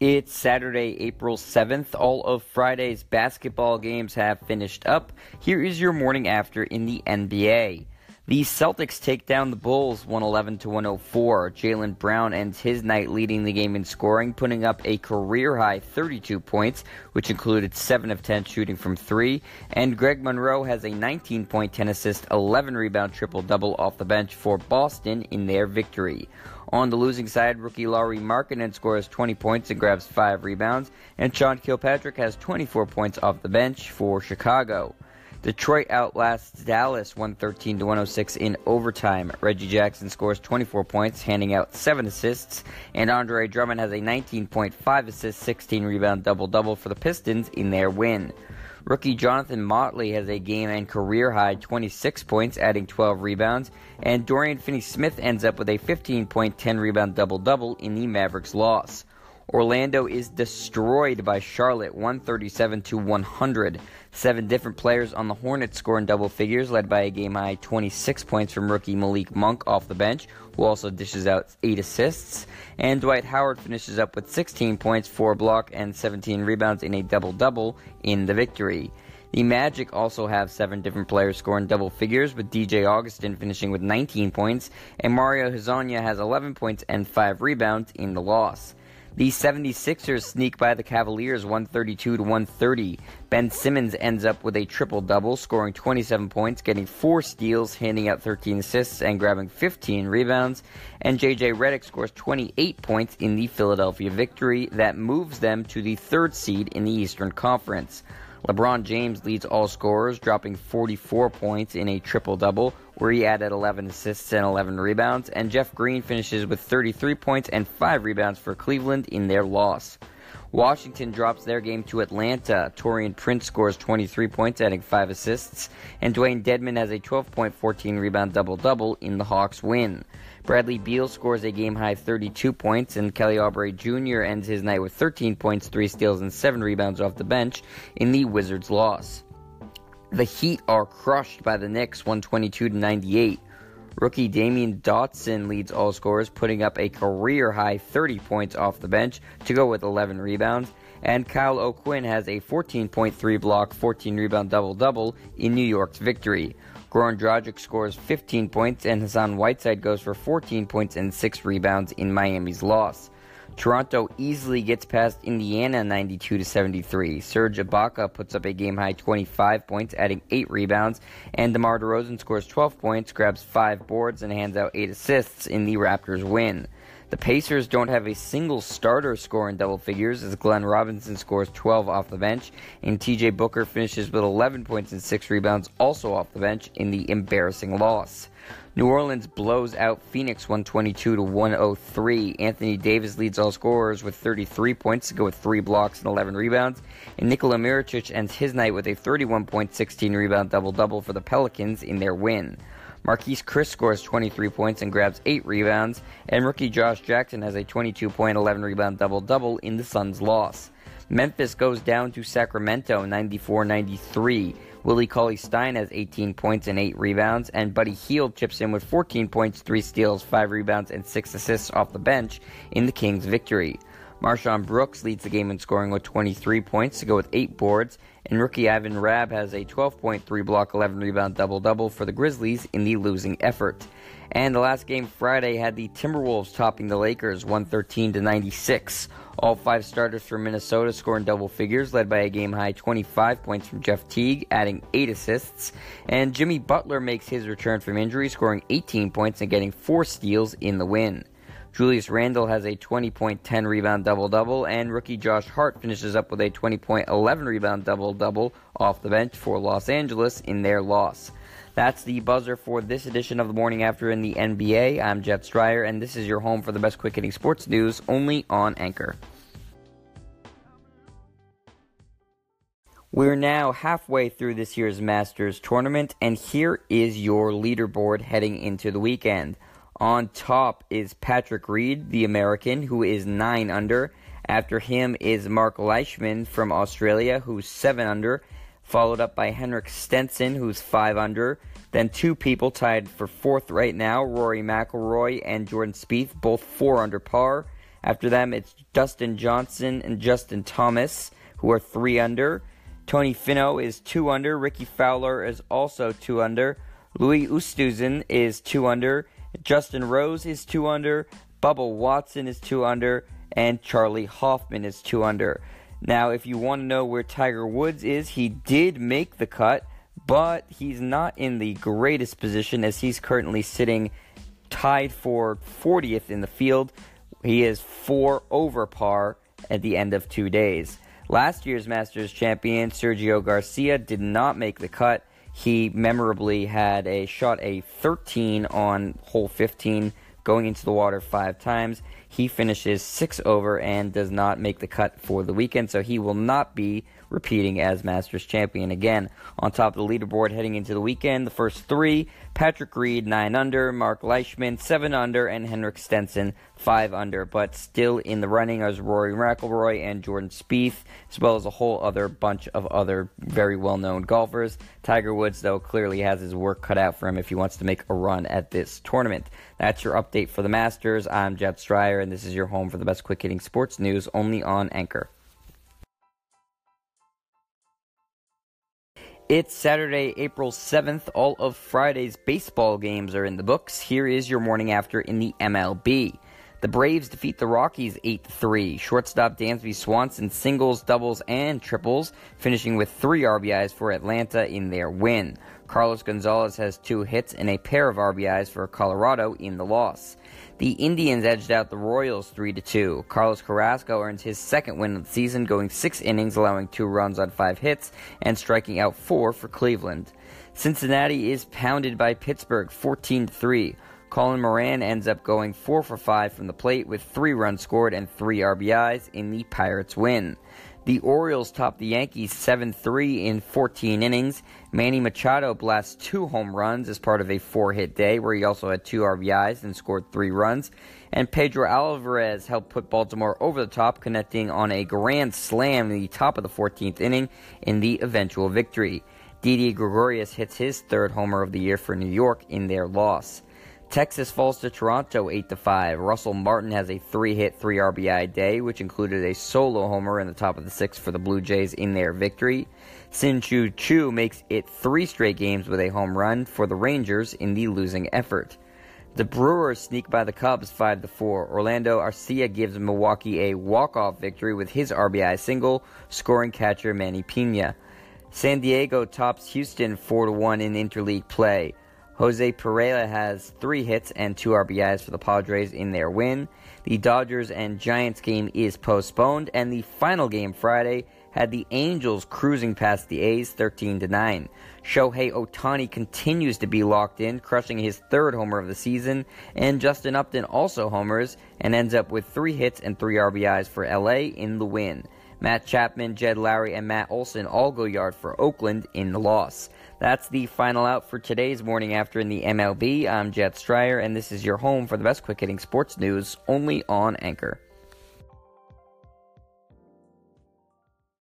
It's Saturday, April 7th. All of Friday's basketball games have finished up. Here is your morning after in the NBA. The Celtics take down the Bulls 111 to 104. Jaylen Brown ends his night leading the game in scoring, putting up a career high 32 points, which included 7 of 10 shooting from 3. And Greg Monroe has a 19 point, 10 assist, 11 rebound triple double off the bench for Boston in their victory. On the losing side, rookie Lauri Markkanen scores 20 points and grabs 5 rebounds, and Sean Kilpatrick has 24 points off the bench for Chicago. Detroit outlasts Dallas 113 to 106 in overtime. Reggie Jackson scores 24 points, handing out 7 assists, and Andre Drummond has a 19.5 assist, 16 rebound double double for the Pistons in their win. Rookie Johnathan Motley has a game and career high 26 points, adding 12 rebounds, and Dorian Finney Smith ends up with a 15 point 10 rebound double double in the Mavericks loss. Orlando is destroyed by Charlotte 137 to 100. Seven different players on the Hornets score in double figures, led by a game high 26 points from rookie Malik Monk off the bench, who also dishes out eight assists. And Dwight Howard finishes up with 16 points, 4 block, and 17 rebounds in a double double in the victory. The Magic also have seven different players scoring double figures, with DJ Augustin finishing with 19 points, and Mario Hezonja has 11 points and 5 rebounds in the loss. The 76ers sneak by the Cavaliers 132 to 130. Ben Simmons ends up with a triple double, scoring 27 points, getting 4 steals, handing out 13 assists, and grabbing 15 rebounds. And JJ Redick scores 28 points in the Philadelphia victory that moves them to the third seed in the Eastern Conference. LeBron James leads all scorers, dropping 44 points in a triple double, where he added 11 assists and 11 rebounds, and Jeff Green finishes with 33 points and 5 rebounds for Cleveland in their loss. Washington drops their game to Atlanta. Taurean Prince scores 23 points, adding 5 assists, and Dewayne Dedmon has a 12 point 14 rebound double double in the Hawks' win. Bradley Beal scores a game high 32 points, and Kelly Oubre Jr. ends his night with 13 points, 3 steals, and 7 rebounds off the bench in the Wizards' loss. The Heat are crushed by the Knicks 122 to 98. Rookie Damyean Dotson leads all scorers, putting up a career high 30 points off the bench to go with 11 rebounds. And Kyle O'Quinn has a 14.3 block, 14 rebound double double in New York's victory. Goran Dragic scores 15 points, and Hassan Whiteside goes for 14 points and 6 rebounds in Miami's loss. Toronto easily gets past Indiana 92 to 73. Serge Ibaka puts up a game high 25 points, adding 8 rebounds, and DeMar DeRozan scores 12 points, grabs 5 boards, and hands out 8 assists in the Raptors' win. The Pacers don't have a single starter score in double figures as Glenn Robinson scores 12 off the bench, and TJ Booker finishes with 11 points and 6 rebounds also off the bench in the embarrassing loss. New Orleans blows out Phoenix 122 to 103. Anthony Davis leads all scorers with 33 points to go with 3 blocks and 11 rebounds. And Nikola Mirotic ends his night with a 31 point, 16 rebound double double for the Pelicans in their win. Marquese Chriss scores 23 points and grabs 8 rebounds, and rookie Josh Jackson has a 22 point, 11 rebound double double in the Suns' loss. Memphis goes down to Sacramento 94 93. Willie Cauley Stein has 18 points and 8 rebounds, and Buddy Hield chips in with 14 points, 3 steals, 5 rebounds, and 6 assists off the bench in the Kings' victory. MarShon Brooks leads the game in scoring with 23 points to go with 8 boards, and rookie Ivan Rabb has a 12.3 block, 11 rebound double double for the Grizzlies in the losing effort. And the last game Friday had the Timberwolves topping the Lakers 113 to 96. All five starters for Minnesota scoring double figures, led by a game high 25 points from Jeff Teague, adding 8 assists. And Jimmy Butler makes his return from injury, scoring 18 points and getting 4 steals in the win. Julius Randle has a 20 point 10 rebound double double, and rookie Josh Hart finishes up with a 20 point 11 rebound double double off the bench for Los Angeles in their loss. That's the buzzer for this edition of the morning after in the NBA. I'm Jeff Stryer, and this is your home for the best quick hitting sports news only on Anchor. We're now halfway through this year's Masters tournament, and here is your leaderboard heading into the weekend. On top is Patrick Reed, the American, who is 9 under. After him is Mark Leishman from Australia, who's 7 under, followed up by Henrik Stenson, who's 5 under. Then two people tied for fourth right now, Rory McIlroy and Jordan Spieth, both 4 under par. After them, it's Dustin Johnson and Justin Thomas, who are 3 under. Tony Finau is 2 under. Rickie Fowler is also 2 under. Louis Oosthuizen is 2 under. Justin Rose is 2 under. Bubba Watson is 2 under. And Charley Hoffman is 2 under. Now, if you want to know where Tiger Woods is, he did make the cut, but he's not in the greatest position as he's currently sitting tied for 40th in the field. He is four over par at the end of two days. Last year's Masters champion, Sergio Garcia, did not make the cut. He memorably had a shot a 13 on hole 15 going into the water five times. He finishes six over and does not make the cut for the weekend, so he will not be repeating as Masters champion again. On top of the leaderboard heading into the weekend, the first three Patrick Reed, 9 under, Mark Leishman, 7 under, and Henrik Stenson, 5 under. But still in the running as Rory McIlroy and Jordan Spieth, as well as a whole other bunch of other very well known golfers. Tiger Woods, though, clearly has his work cut out for him if he wants to make a run at this tournament. That's your update for the Masters. I'm Jet Stryer, and this is your home for the best quick hitting sports news only on Anchor. It's Saturday, April 7th. All of Friday's baseball games are in the books. Here is your morning after in the MLB. The Braves defeat the Rockies 8 3. Shortstop Dansby Swanson singles, doubles, and triples, finishing with three RBIs for Atlanta in their win. Carlos Gonzalez has two hits and a pair of RBIs for Colorado in the loss. The Indians edged out the Royals 3 2. Carlos Carrasco earns his second win of the season, going six innings, allowing two runs on five hits, and striking out four for Cleveland. Cincinnati is pounded by Pittsburgh 14 3. Colin Moran ends up going 4 for 5 from the plate with 3 runs scored and 3 RBIs in the Pirates' win. The Orioles top the Yankees 7 3 in 14 innings. Manny Machado blasts two home runs as part of a four hit day, where he also had two RBIs and scored three runs. And Pedro Alvarez helped put Baltimore over the top, connecting on a grand slam in the top of the 14th inning in the eventual victory. Didi Gregorius hits his third homer of the year for New York in their loss. Texas falls to Toronto 8 to 5. Russell Martin has a 3-hit, 3 RBI day, which included a solo homer in the top of the 6th for the Blue Jays in their victory. Shin-Soo Choo makes it 3 straight games with a home run for the Rangers in the losing effort. The Brewers sneak by the Cubs 5 to 4. Orlando Arcia gives Milwaukee a walk-off victory with his RBI single, scoring catcher Manny Piña. San Diego tops Houston 4 to 1 in interleague play. Jose Pirela has three hits and two RBIs for the Padres in their win. The Dodgers and Giants game is postponed, and the final game Friday had the Angels cruising past the A's 13 to 9. Shohei Ohtani continues to be locked in, crushing his third homer of the season, and Justin Upton also homers and ends up with three hits and three RBIs for LA in the win. Matt Chapman, Jed Lowrie, and Matt Olson all go yard for Oakland in the loss. That's the final out for today's morning after in the MLB. I'm Jet Stryer, and this is your home for the best quick hitting sports news only on Anchor.